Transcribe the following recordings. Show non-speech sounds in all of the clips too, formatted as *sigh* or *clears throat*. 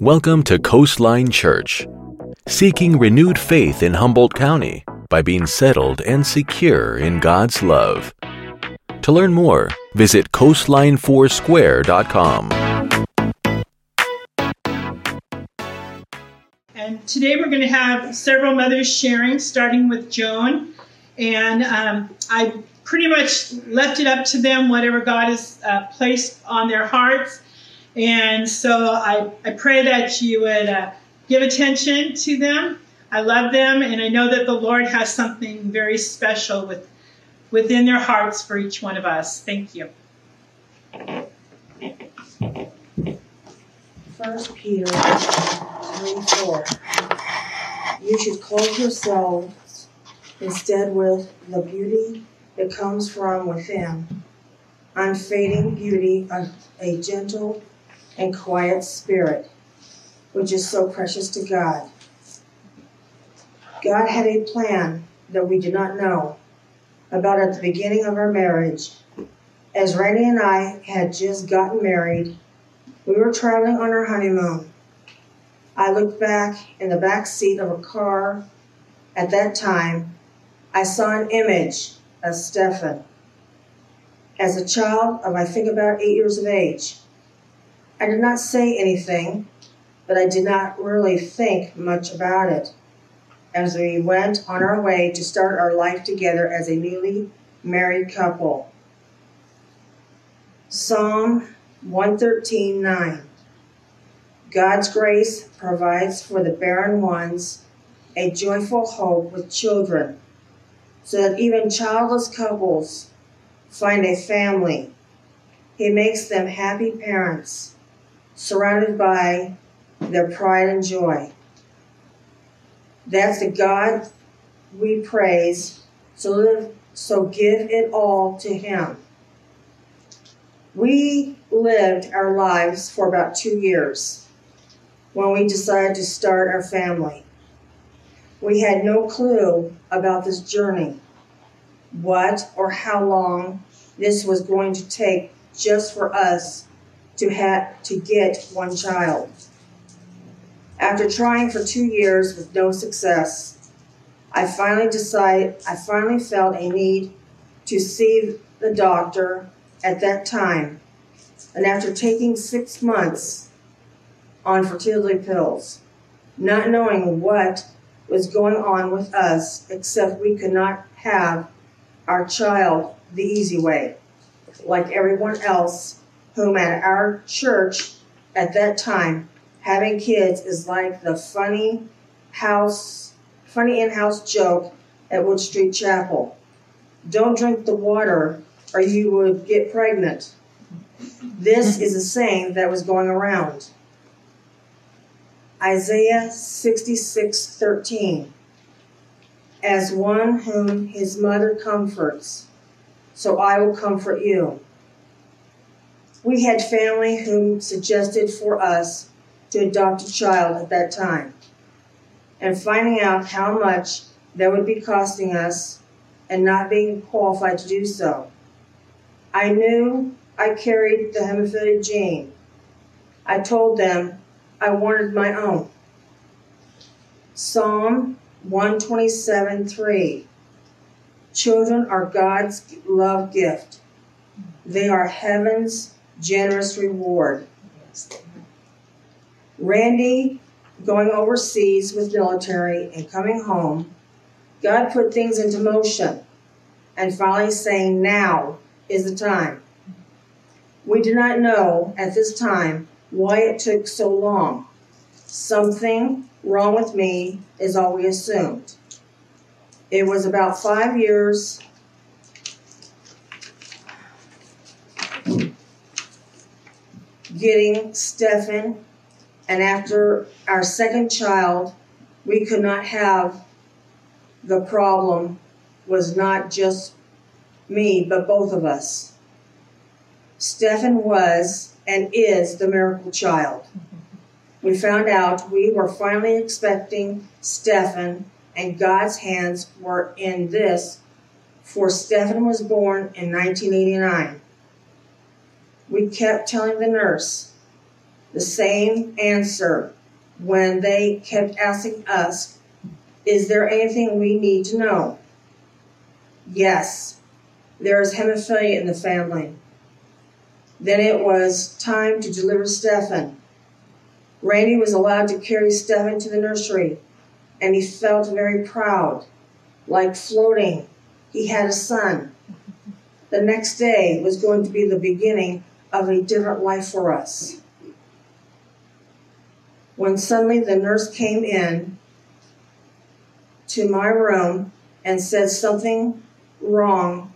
Welcome to Coastline Church, seeking renewed faith in Humboldt County by being settled and secure in God's love. To learn more, visit coastline4square.com. And today we're going to have several mothers sharing, starting with Joan. And um, I pretty much left it up to them, whatever God has uh, placed on their hearts. And so I, I pray that you would uh, give attention to them. I love them, and I know that the Lord has something very special with, within their hearts for each one of us. Thank you. First Peter 3 4. You should clothe yourselves instead with the beauty that comes from within, unfading beauty of a gentle and quiet spirit, which is so precious to God. God had a plan that we did not know about at the beginning of our marriage. As Randy and I had just gotten married, we were traveling on our honeymoon. I looked back in the back seat of a car. At that time, I saw an image of Stefan. As a child of, I think, about eight years of age, I did not say anything, but I did not really think much about it as we went on our way to start our life together as a newly married couple. Psalm 113:9 God's grace provides for the barren ones a joyful hope with children, so that even childless couples find a family. He makes them happy parents surrounded by their pride and joy. That's the God we praise, so, live, so give it all to Him. We lived our lives for about two years when we decided to start our family. We had no clue about this journey, what or how long this was going to take just for us to have to get one child. After trying for two years with no success, I finally decided I finally felt a need to see the doctor at that time. And after taking six months on fertility pills, not knowing what was going on with us except we could not have our child the easy way, like everyone else whom at our church at that time, having kids is like the funny house, funny in-house joke at Wood Street Chapel. Don't drink the water or you would get pregnant. This is a saying that was going around. Isaiah 66:13 As one whom his mother comforts, so I will comfort you. We had family who suggested for us to adopt a child at that time. And finding out how much that would be costing us and not being qualified to do so. I knew I carried the hemophilia gene. I told them I wanted my own. Psalm 127 3. Children are God's love gift. They are heaven's generous reward. Randy going overseas with military and coming home, God put things into motion and finally saying, Now is the time. We do not know at this time why it took so long. Something wrong with me is all we assumed. It was about five years getting Stefan, and after our second child, we could not have the problem was not just me, but both of us. Stefan was and is the miracle child. We found out we were finally expecting Stefan, and God's hands were in this, for Stefan was born in 1989. We kept telling the nurse, the same answer when they kept asking us, Is there anything we need to know? Yes, there is hemophilia in the family. Then it was time to deliver Stephen. Randy was allowed to carry Stephen to the nursery, and he felt very proud, like floating. He had a son. The next day was going to be the beginning of a different life for us. When suddenly the nurse came in to my room and said something wrong,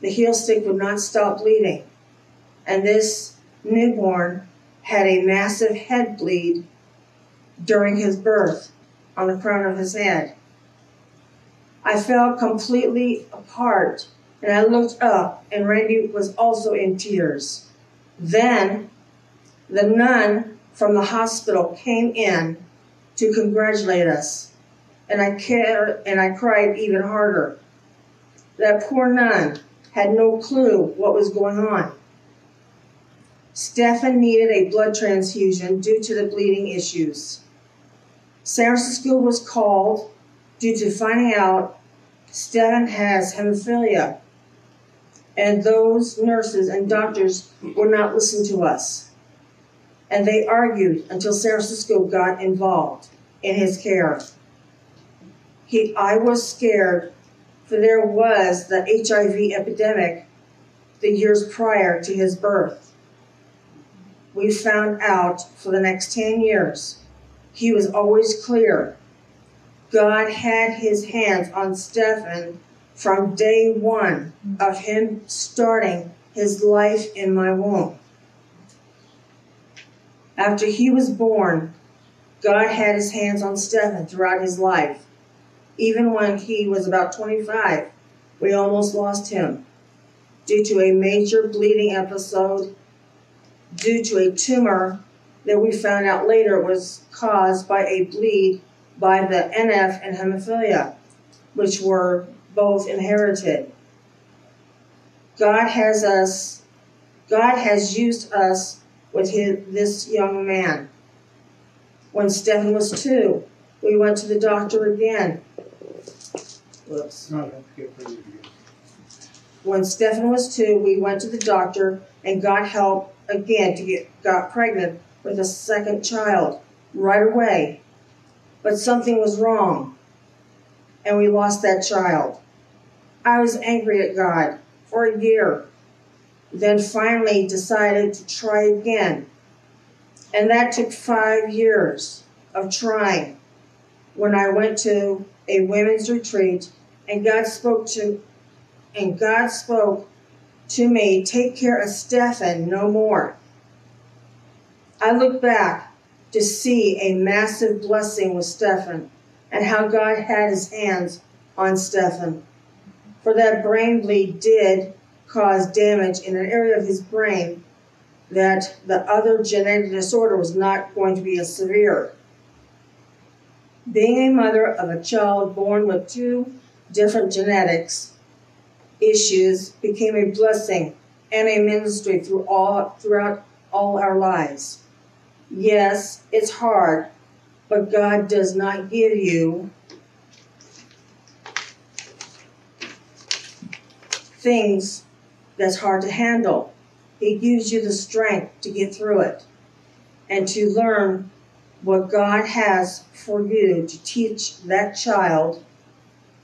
the heel stick would not stop bleeding. And this newborn had a massive head bleed during his birth on the crown of his head. I fell completely apart and I looked up, and Randy was also in tears. Then the nun from the hospital came in to congratulate us, and I cared, and I cried even harder. That poor nun had no clue what was going on. Stefan needed a blood transfusion due to the bleeding issues. San Francisco was called due to finding out Stefan has hemophilia, and those nurses and doctors would not listen to us. And they argued until San Francisco got involved in his care. He, I was scared, for there was the HIV epidemic the years prior to his birth. We found out for the next 10 years he was always clear. God had his hands on Stephen from day one of him starting his life in my womb. After he was born, God had his hands on Stephen throughout his life. Even when he was about 25, we almost lost him due to a major bleeding episode, due to a tumor that we found out later was caused by a bleed by the NF and hemophilia, which were both inherited. God has us, God has used us with his, this young man. When Stephen was two, we went to the doctor again. Whoops. No, don't get ready to go. When Stephen was two, we went to the doctor and got help again to get got pregnant with a second child right away. But something was wrong, and we lost that child. I was angry at God for a year, then finally decided to try again. And that took five years of trying when I went to a women's retreat and God spoke to and God spoke to me, take care of Stephen no more. I look back to see a massive blessing with Stephen and how God had his hands on Stephen. For that brain bleed did cause damage in an area of his brain that the other genetic disorder was not going to be as severe. Being a mother of a child born with two different genetics issues became a blessing and a ministry through all, throughout all our lives. Yes, it's hard, but God does not give you things that's hard to handle. He gives you the strength to get through it and to learn what God has for you to teach that child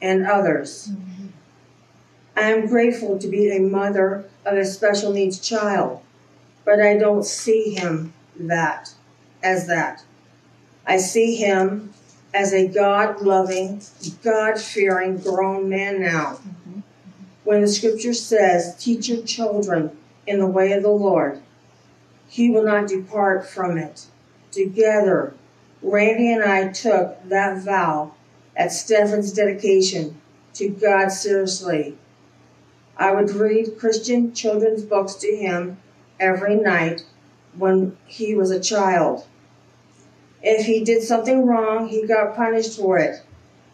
and others. Mm-hmm. I am grateful to be a mother of a special needs child, but I don't see him that as that. I see him as a God loving, God fearing grown man now. When the scripture says, Teach your children in the way of the Lord, he will not depart from it. Together, Randy and I took that vow at Stephen's dedication to God seriously. I would read Christian children's books to him every night when he was a child. If he did something wrong, he got punished for it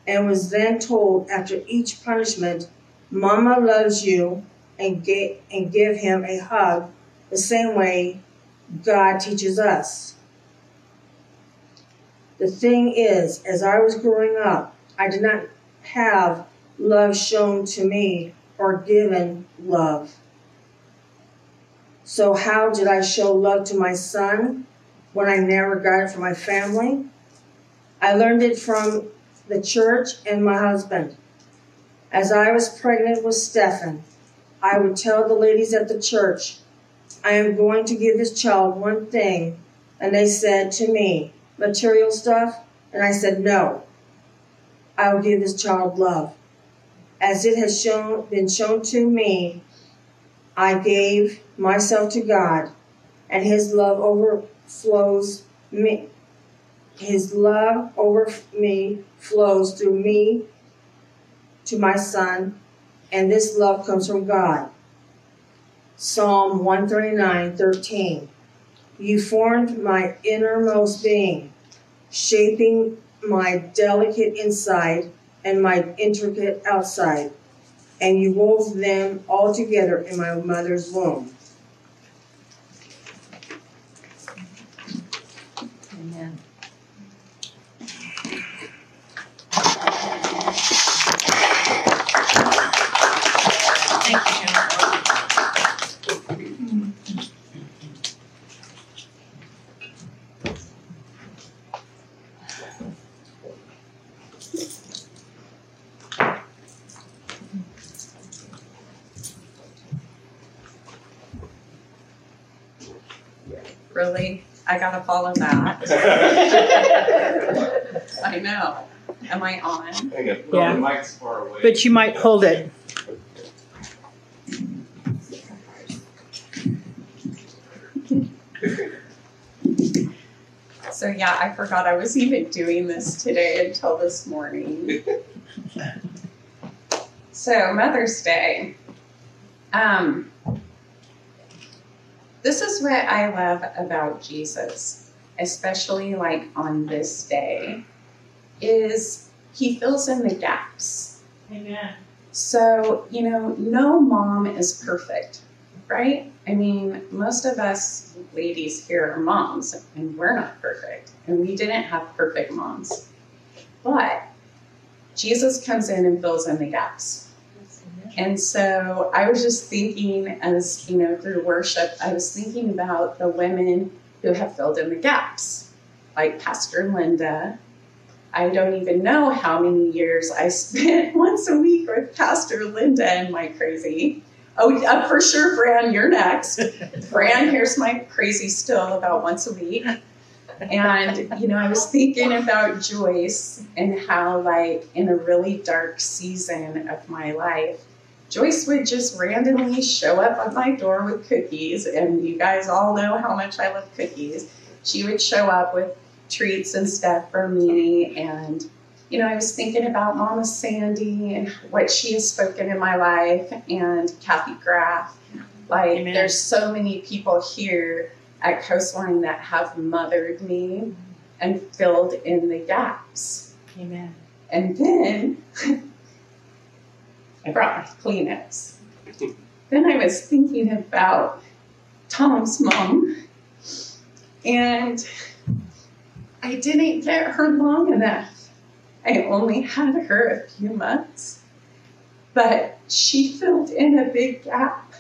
and was then told after each punishment, Mama loves you, and, get, and give him a hug the same way God teaches us. The thing is, as I was growing up, I did not have love shown to me or given love. So, how did I show love to my son when I never got it from my family? I learned it from the church and my husband. As I was pregnant with Stephen, I would tell the ladies at the church, I am going to give this child one thing. And they said to me, material stuff? And I said, no. I will give this child love. As it has shown, been shown to me, I gave myself to God, and His love overflows me. His love over me flows through me to my Son, and this love comes from God. Psalm 139 13. You formed my innermost being, shaping my delicate inside and my intricate outside, and you wove them all together in my mother's womb. Amen. Thank you, Jennifer. Really? I gotta follow that. *laughs* I know. Am I on? Hang on, Yeah. the mic's far away. But you might hold it. So yeah, I forgot I was even doing this today until this morning. *laughs* so Mother's Day. Um, this is what I love about Jesus, especially like on this day, is he fills in the gaps. Amen. So, you know, no mom is perfect, right? I mean, most of us ladies here are moms, and we're not perfect, and we didn't have perfect moms. But Jesus comes in and fills in the gaps. And so I was just thinking, as you know, through worship, I was thinking about the women who have filled in the gaps, like Pastor Linda. I don't even know how many years I *laughs* spent once a week with Pastor Linda and my crazy. Oh, uh, for sure, Fran, you're next. *laughs* Fran, hears my crazy still about once a week. And, you know, I was thinking about Joyce and how, like, in a really dark season of my life, Joyce would just randomly show up at my door with cookies. And you guys all know how much I love cookies. She would show up with treats and stuff for me. And, you know, I was thinking about Mama Sandy and what she has spoken in my life and Kathy Graff. Like, Amen. there's so many people here at Coastline that have mothered me and filled in the gaps. Amen. And then *laughs* I brought my Kleenex. then I was thinking about Tom's mom, and I didn't get her long enough. I only had her a few months, but she filled in a big gap.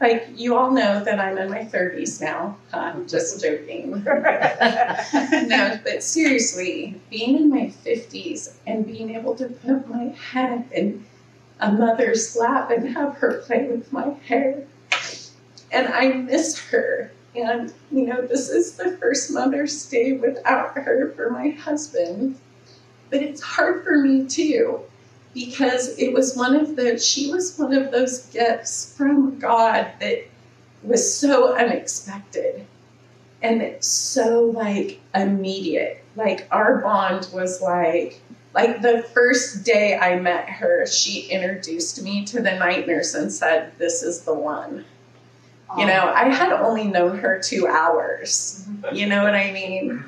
Like, you all know that I'm in my 30s now. I'm just joking. *laughs* no, but seriously, being in my 50s and being able to put my head in a mother's lap and have her play with my hair. And I miss her. And, you know, this is the first Mother's Day without her for my husband. But it's hard for me too, because it was one of the, she was one of those gifts from God that was so unexpected and it's so like immediate. Like our bond was like like the first day I met her, she introduced me to the night nurse and said, "This is the one." You know, I had only known her 2 hours. Mm-hmm. You know what I mean?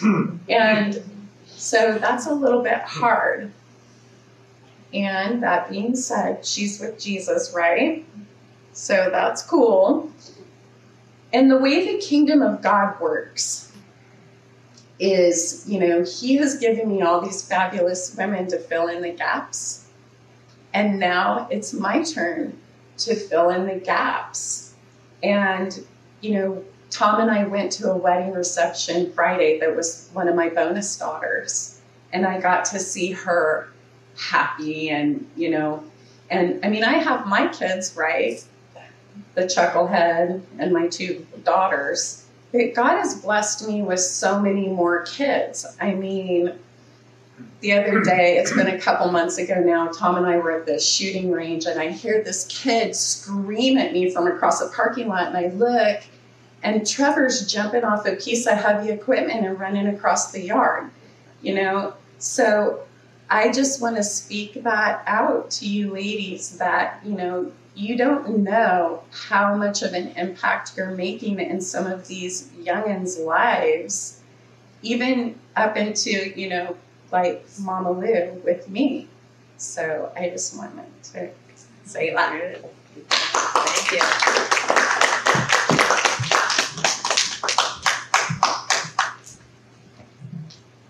*clears throat* And so that's a little bit hard. And that being said, she's with Jesus, right? So that's cool. And the way the kingdom of God works is, you know, He has given me all these fabulous women to fill in the gaps. And now it's my turn to fill in the gaps. And, you know, Tom and I went to a wedding reception Friday that was one of my bonus daughters. And I got to see her happy and, you know, and I mean, I have my kids, right? The chucklehead and my two daughters. But God has blessed me with so many more kids. I mean, the other *clears throat* day, it's been a couple months ago now, Tom and I were at the shooting range, and I hear this kid scream at me from across the parking lot, and I look, and Trevor's jumping off a piece of heavy equipment and running across the yard, you know? So I just want to speak that out to you ladies that, you know, you don't know how much of an impact you're making in some of these youngins' lives, even up into, you know, like Mama Lou with me. So I just wanted to say that. Thank you.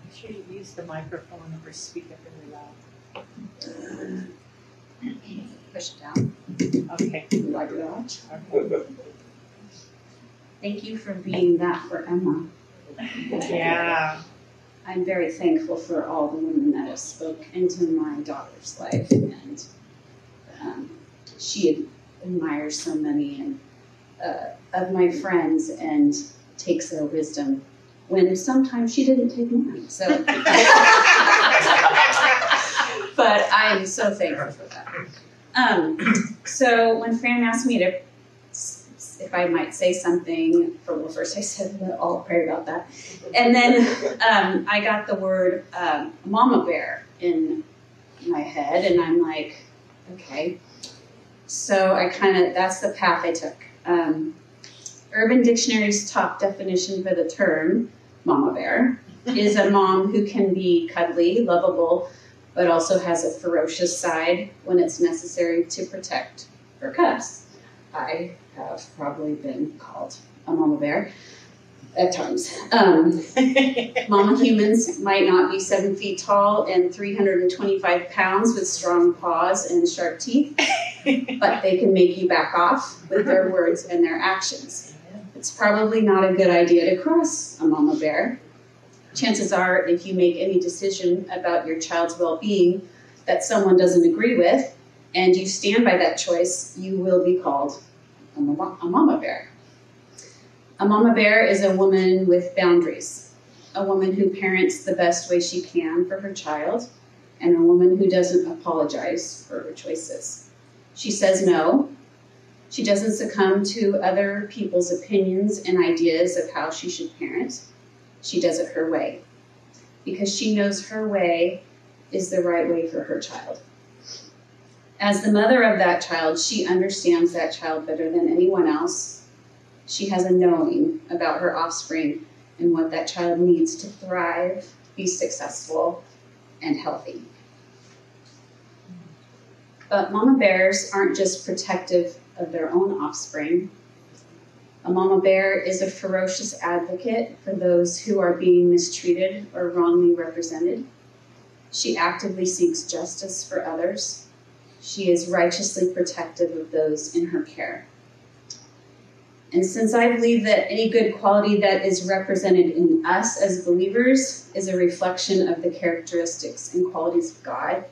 Make sure you use the microphone or speak up really loud. Push it down. Okay. Like that. okay. Thank you for being that for Emma. Yeah. I'm very thankful for all the women that have spoke into my daughter's life, and um, she admires so many and uh, of my friends and takes their wisdom when sometimes she didn't take mine. So, *laughs* but I'm so thankful for that. Um, so when Fran asked me to, if I might say something, for well, first I said well, I'll pray about that, and then um, I got the word um, "mama bear" in my head, and I'm like, okay. So I kind of that's the path I took. Um, Urban Dictionary's top definition for the term "mama bear" is a mom who can be cuddly, lovable, but also has a ferocious side when it's necessary to protect her cubs. I have probably been called a mama bear at times. Um, *laughs* mama humans might not be seven feet tall and 325 pounds with strong paws and sharp teeth, but they can make you back off with their words and their actions. It's probably not a good idea to cross a mama bear chances are, if you make any decision about your child's well being that someone doesn't agree with, and you stand by that choice, you will be called a mama, a mama bear. A mama bear is a woman with boundaries, a woman who parents the best way she can for her child, and a woman who doesn't apologize for her choices. She says no. She doesn't succumb to other people's opinions and ideas of how she should parent she does it her way because she knows her way is the right way for her child. As the mother of that child, she understands that child better than anyone else. She has a knowing about her offspring and what that child needs to thrive, be successful, and healthy. But mama bears aren't just protective of their own offspring, a mama bear is a ferocious advocate for those who are being mistreated or wrongly represented. She actively seeks justice for others. She is righteously protective of those in her care. And since I believe that any good quality that is represented in us as believers is a reflection of the characteristics and qualities of God,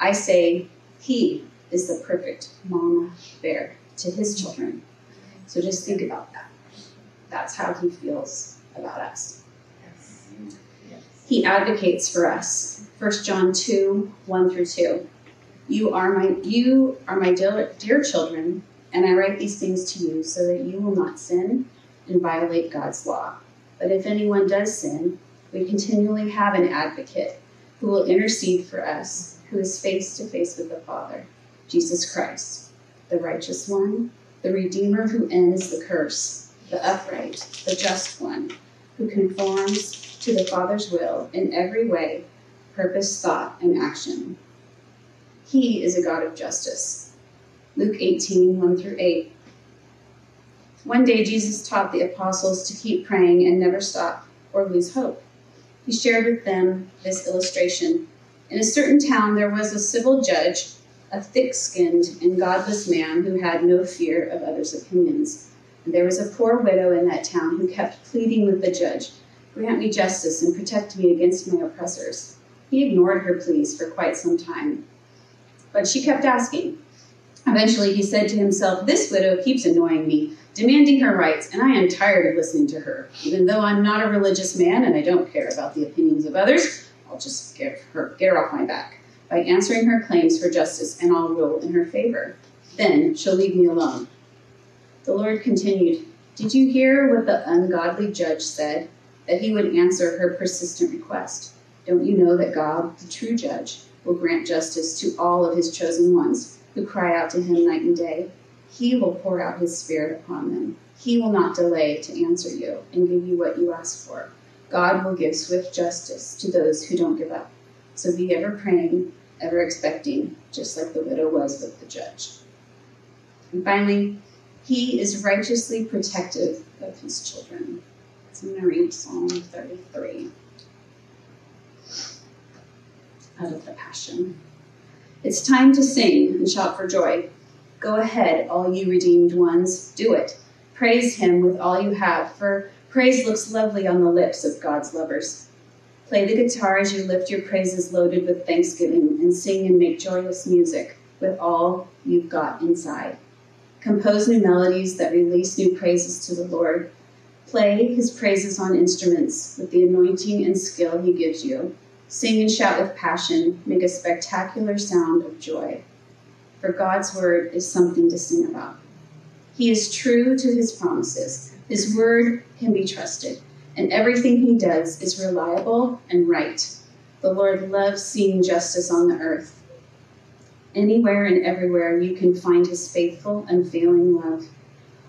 I say He is the perfect mama bear to His children. So just think about that. That's how he feels about us. He advocates for us. 1 John 2, 1 through 2. You are my you are my dear, dear children, and I write these things to you so that you will not sin and violate God's law. But if anyone does sin, we continually have an advocate who will intercede for us, who is face to face with the Father, Jesus Christ, the righteous one the Redeemer who ends the curse, the upright, the just one, who conforms to the Father's will in every way, purpose, thought, and action. He is a God of justice. Luke 18, 1 through 8. One day, Jesus taught the apostles to keep praying and never stop or lose hope. He shared with them this illustration. In a certain town, there was a civil judge, a thick skinned and godless man who had no fear of others' opinions. And there was a poor widow in that town who kept pleading with the judge Grant me justice and protect me against my oppressors. He ignored her pleas for quite some time. But she kept asking. Eventually, he said to himself, This widow keeps annoying me, demanding her rights, and I am tired of listening to her. Even though I'm not a religious man and I don't care about the opinions of others, I'll just get her, get her off my back by answering her claims for justice, and I'll rule in her favor. Then she'll leave me alone. The Lord continued, Did you hear what the ungodly judge said? That he would answer her persistent request. Don't you know that God, the true judge, will grant justice to all of his chosen ones who cry out to him night and day? He will pour out his spirit upon them. He will not delay to answer you and give you what you ask for. God will give swift justice to those who don't give up. So be ever praying, ever expecting, just like the widow was with the judge. And finally, he is righteously protective of his children. So I'm going to read Psalm 33 out of the Passion. It's time to sing and shout for joy. Go ahead, all you redeemed ones, do it. Praise him with all you have, for praise looks lovely on the lips of God's lovers. Play the guitar as you lift your praises loaded with thanksgiving, and sing and make joyous music with all you've got inside. Compose new melodies that release new praises to the Lord. Play his praises on instruments with the anointing and skill he gives you. Sing and shout with passion, make a spectacular sound of joy. For God's word is something to sing about. He is true to his promises. His word can be trusted, and everything he does is reliable and right. The Lord loves seeing justice on the earth. Anywhere and everywhere you can find his faithful, unfailing love.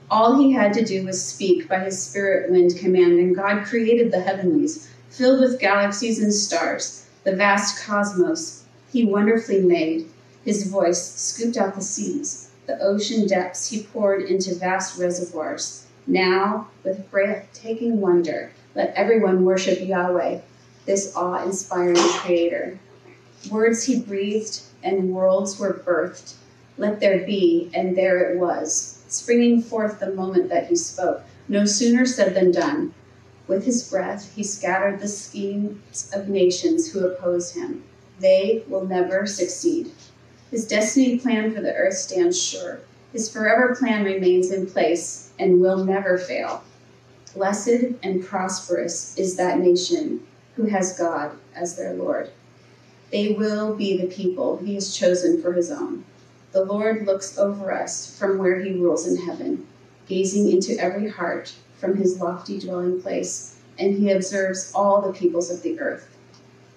All he had to do was speak by his spirit wind command, and God created the heavenlies filled with galaxies and stars, the vast cosmos he wonderfully made. His voice scooped out the seas, the ocean depths he poured into vast reservoirs. Now, with breathtaking wonder, let everyone worship Yahweh, this awe inspiring creator. Words he breathed and worlds were birthed. Let there be, and there it was, springing forth the moment that he spoke. No sooner said than done. With his breath, he scattered the schemes of nations who oppose him. They will never succeed. His destiny plan for the earth stands sure. His forever plan remains in place and will never fail. Blessed and prosperous is that nation who has God as their Lord. They will be the people he has chosen for his own. The Lord looks over us from where he rules in heaven, gazing into every heart from his lofty dwelling place, and he observes all the peoples of the earth.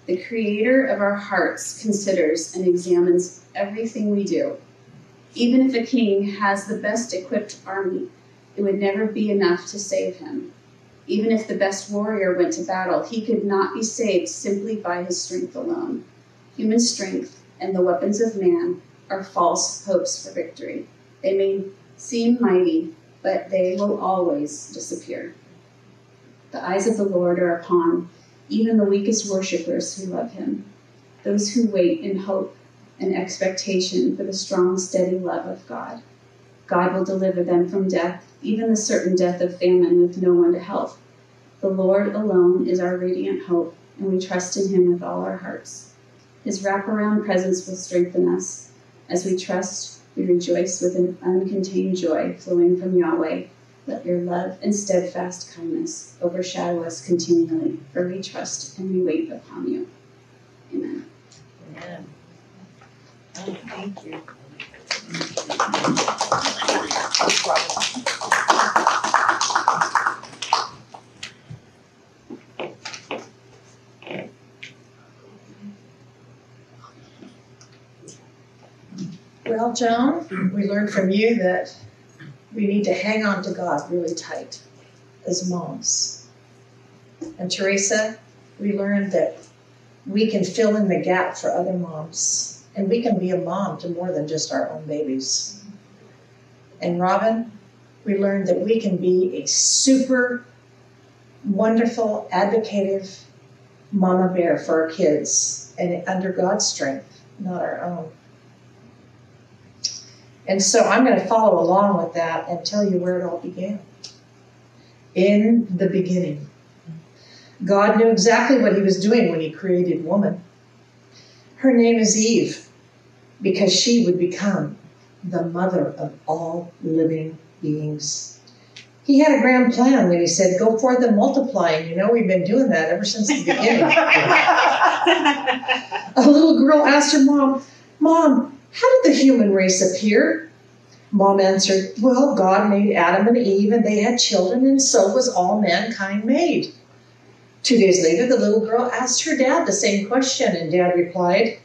The creator of our hearts considers and examines everything we do. Even if a king has the best equipped army, it would never be enough to save him. Even if the best warrior went to battle, he could not be saved simply by his strength alone. Human strength and the weapons of man are false hopes for victory. They may seem mighty, but they will always disappear. The eyes of the Lord are upon even the weakest worshippers who love him, those who wait in hope and expectation for the strong, steady love of God. God will deliver them from death, even the certain death of famine with no one to help. The Lord alone is our radiant hope, and we trust in him with all our hearts. His wraparound presence will strengthen us. As we trust, we rejoice with an uncontained joy flowing from Yahweh. Let your love and steadfast kindness overshadow us continually, for we trust and we wait upon you. Amen. Amen. Thank you. Well, Joan, we learned from you that we need to hang on to God really tight as moms. And Teresa, we learned that we can fill in the gap for other moms, and we can be a mom to more than just our own babies. And Robin, we learned that we can be a super wonderful, advocative mama bear for our kids and under God's strength, not our own. And so I'm going to follow along with that and tell you where it all began. In the beginning, God knew exactly what he was doing when he created woman. Her name is Eve because she would become the mother of all living beings. He had a grand plan when he said, Go forth and multiply. And you know, we've been doing that ever since the beginning. *laughs* a little girl asked her mom, Mom, how did the human race appear? Mom answered, Well, God made Adam and Eve, and they had children, and so was all mankind made. Two days later, the little girl asked her dad the same question, and dad replied,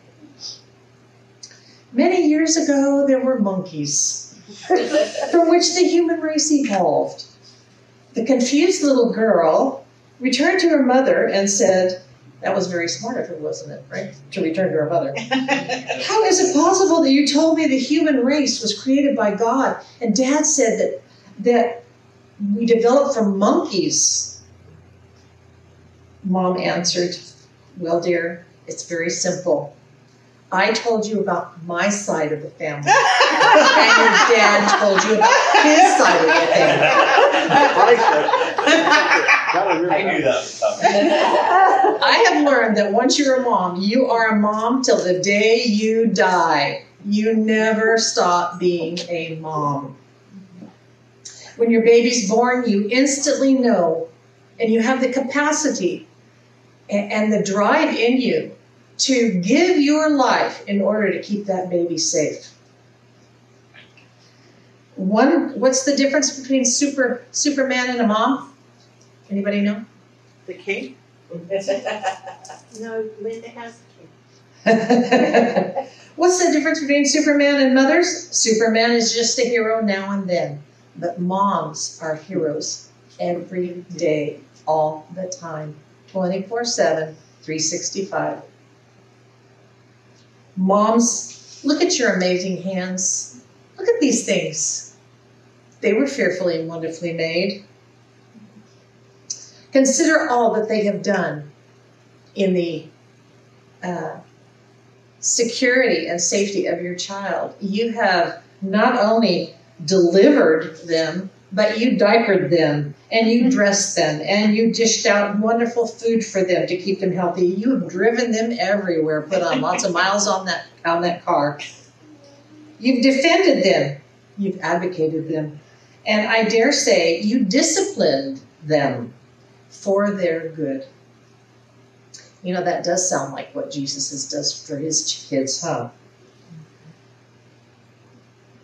Many years ago, there were monkeys, *laughs* from which the human race evolved. The confused little girl returned to her mother and said, That was very smart of her, wasn't it, right? To return to her mother. *laughs* How is it possible that you told me the human race was created by God? And dad said that, that we developed from monkeys. Mom answered, Well, dear, it's very simple. I told you about my side of the family, *laughs* and your dad told you about his side of the family. I knew that was coming. I have learned that once you're a mom, you are a mom till the day you die. You never stop being a mom. When your baby's born, you instantly know, and you have the capacity and, and the drive in you to give your life in order to keep that baby safe. One, what's the difference between super Superman and a mom? Anybody know? The king? no, Linda has the king. *laughs* What's the difference between Superman and mothers? Superman is just a hero now and then, but moms are heroes every day, all the time, 24 7, 365. Moms, look at your amazing hands. Look at these things. They were fearfully and wonderfully made. Consider all that they have done in the uh, security and safety of your child. You have not only delivered them, but you diapered them and you dressed them and you dished out wonderful food for them to keep them healthy. You have driven them everywhere, put on lots of miles on that on that car. You've defended them, you've advocated them, and I dare say you disciplined them for their good. You know, that does sound like what Jesus does for his kids, huh?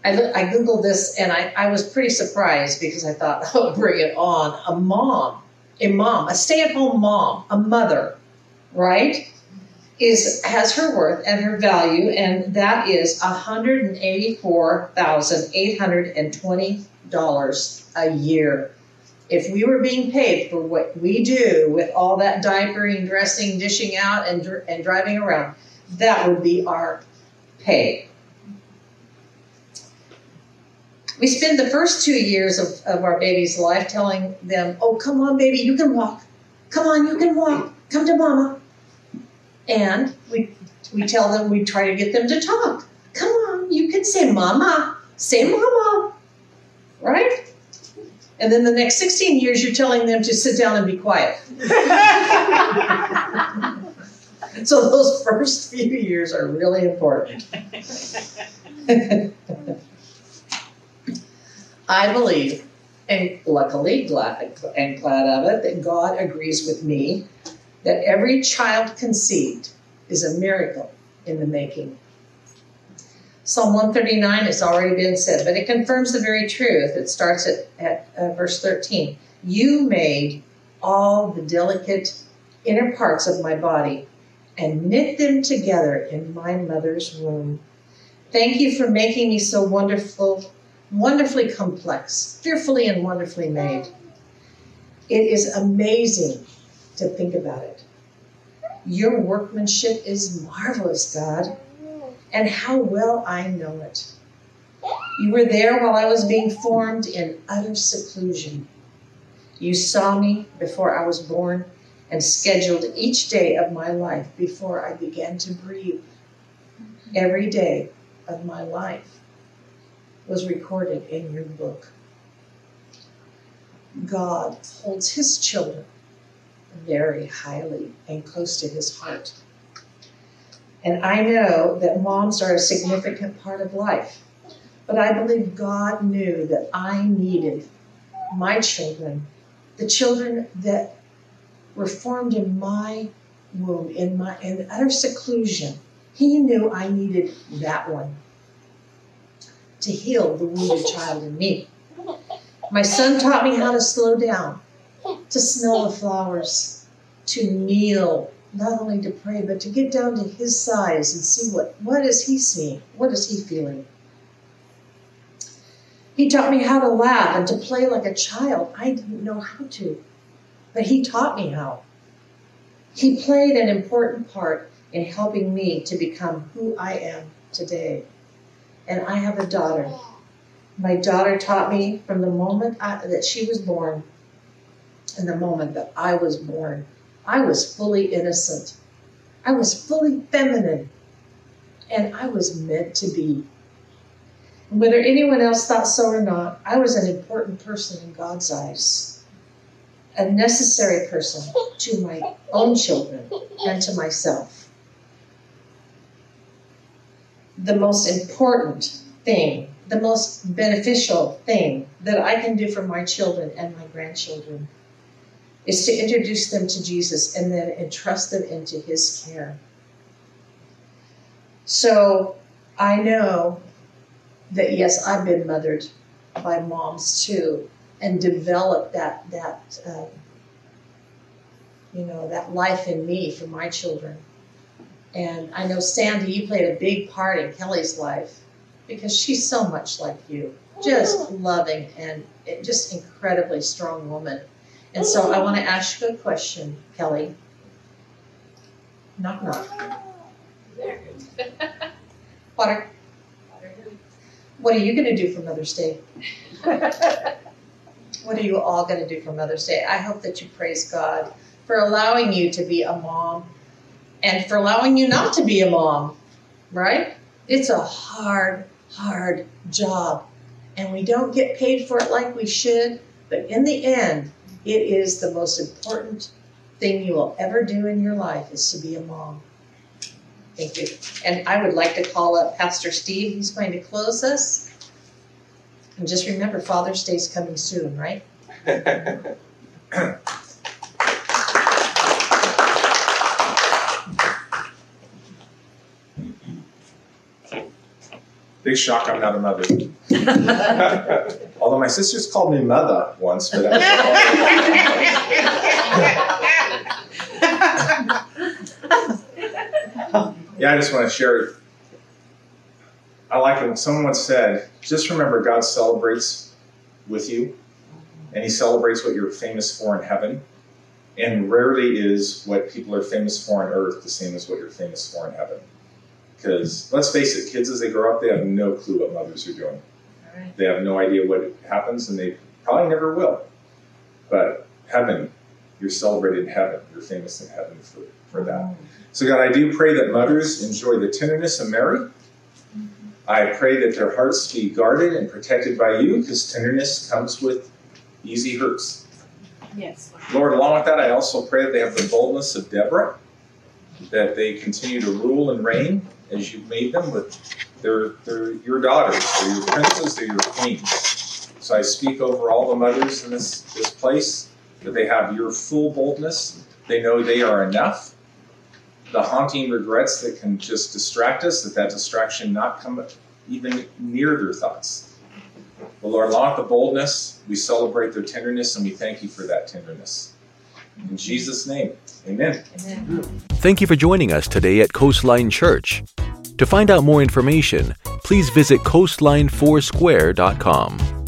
I, I Googled this and I, I was pretty surprised because I thought, *laughs* oh, bring it on. A mom, a mom, a stay at home mom, a mother, right? Is has her worth and her value, and that is $184,820 a year. If we were being paid for what we do with all that diapering, dressing, dishing out, and, and driving around, that would be our pay. We spend the first two years of, of our baby's life telling them, Oh, come on, baby, you can walk. Come on, you can walk. Come to mama. And we, we tell them, we try to get them to talk. Come on, you can say mama. Say mama. Right? And then the next 16 years, you're telling them to sit down and be quiet. *laughs* so those first few years are really important. *laughs* I believe, and luckily glad and glad of it, that God agrees with me that every child conceived is a miracle in the making. Psalm 139 has already been said, but it confirms the very truth. It starts at, at uh, verse 13. You made all the delicate inner parts of my body and knit them together in my mother's womb. Thank you for making me so wonderful, wonderfully complex, fearfully and wonderfully made. It is amazing to think about it. Your workmanship is marvelous, God and how well I know it. You were there while I was being formed in utter seclusion. You saw me before I was born, and scheduled each day of my life before I began to breathe. Every day of my life was recorded in your book. God holds his children very highly and close to his heart. And I know that moms are a significant part of life, but I believe God knew that I needed my children, the children that were formed in my womb, in my in utter seclusion. He knew I needed that one to heal the wounded child in me. My son taught me how to slow down, to smell the flowers, to kneel, not only to pray, but to get down to his size and see what, what is he seeing? What is he feeling? He taught me how to laugh and to play like a child. I didn't know how to, but he taught me how. He played an important part in helping me to become who I am today. And I have a daughter. My daughter taught me from the moment I, that she was born and the moment that I was born, I was fully innocent. I was fully feminine. And I was meant to be. Whether anyone else thought so or not, I was an important person in God's eyes. A necessary person to my own children and to myself. The most important thing, the most beneficial thing that I can do for my children and my grandchildren is to introduce them to Jesus and then entrust them into his care. So I know that yes, I've been mothered by moms too, and developed that that um, you know that life in me for my children. And I know Sandy, you played a big part in Kelly's life because she's so much like you, just oh. loving and just incredibly strong woman. And so I oh. want to ask you a question, Kelly. Knock knock. *laughs* Water. What are you going to do for Mother's Day? *laughs* what are you all going to do for Mother's Day? I hope that you praise God for allowing you to be a mom and for allowing you not to be a mom, right? It's a hard, hard job. And we don't get paid for it like we should. But in the end, it is the most important thing you will ever do in your life is to be a mom. Thank you. And I would like to call up Pastor Steve. He's going to close us. And just remember, Father's Day is coming soon, right? *laughs* Big shock, I'm not a mother. *laughs* Although my sisters called me mother once, but I *laughs* Yeah, I just want to share. I like it when someone once said, just remember God celebrates with you, and He celebrates what you're famous for in heaven. And rarely is what people are famous for on earth the same as what you're famous for in heaven. Because let's face it, kids as they grow up, they have no clue what mothers are doing. Right. They have no idea what happens, and they probably never will. But heaven, you're celebrated in heaven. You're famous in heaven for, for that. So, God, I do pray that mothers enjoy the tenderness of Mary. Mm-hmm. I pray that their hearts be guarded and protected by you, because tenderness comes with easy hurts. Yes. Lord, along with that, I also pray that they have the boldness of Deborah, that they continue to rule and reign as you've made them, but they're, they're your daughters, they're your princes, they're your queens. So I speak over all the mothers in this, this place that they have your full boldness. They know they are enough. The haunting regrets that can just distract us, that that distraction not come even near their thoughts. The Lord, along the boldness, we celebrate their tenderness and we thank you for that tenderness. In Jesus' name, amen. amen. Thank you for joining us today at Coastline Church. To find out more information, please visit coastlinefoursquare.com.